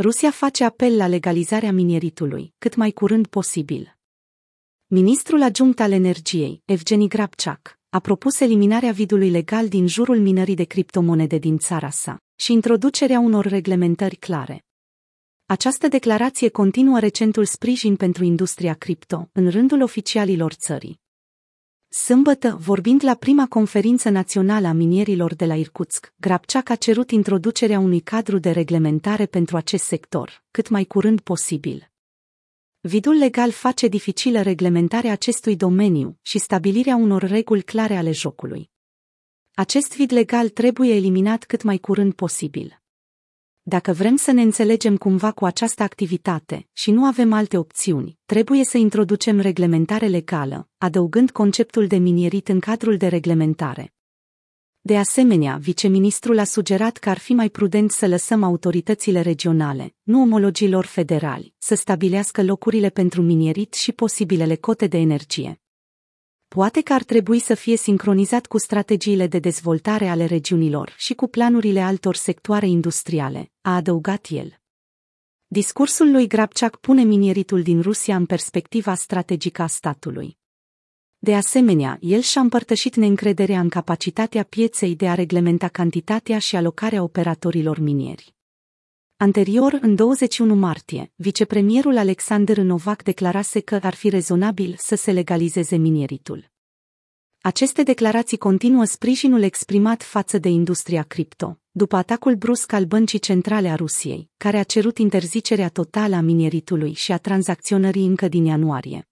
Rusia face apel la legalizarea minieritului, cât mai curând posibil. Ministrul adjunct al energiei, Evgeni Grabchak, a propus eliminarea vidului legal din jurul minării de criptomonede din țara sa și introducerea unor reglementări clare. Această declarație continuă recentul sprijin pentru industria cripto în rândul oficialilor țării. Sâmbătă, vorbind la prima conferință națională a minierilor de la Irkutsk, Grabceac a cerut introducerea unui cadru de reglementare pentru acest sector, cât mai curând posibil. Vidul legal face dificilă reglementarea acestui domeniu și stabilirea unor reguli clare ale jocului. Acest vid legal trebuie eliminat cât mai curând posibil. Dacă vrem să ne înțelegem cumva cu această activitate și nu avem alte opțiuni, trebuie să introducem reglementare legală, adăugând conceptul de minierit în cadrul de reglementare. De asemenea, viceministrul a sugerat că ar fi mai prudent să lăsăm autoritățile regionale, nu omologilor federali, să stabilească locurile pentru minierit și posibilele cote de energie. Poate că ar trebui să fie sincronizat cu strategiile de dezvoltare ale regiunilor și cu planurile altor sectoare industriale, a adăugat el. Discursul lui Grabceac pune minieritul din Rusia în perspectiva strategică a statului. De asemenea, el și-a împărtășit neîncrederea în capacitatea pieței de a reglementa cantitatea și alocarea operatorilor minieri. Anterior, în 21 martie, vicepremierul Alexander Novak declarase că ar fi rezonabil să se legalizeze minieritul. Aceste declarații continuă sprijinul exprimat față de industria cripto, după atacul brusc al Băncii Centrale a Rusiei, care a cerut interzicerea totală a minieritului și a tranzacționării încă din ianuarie.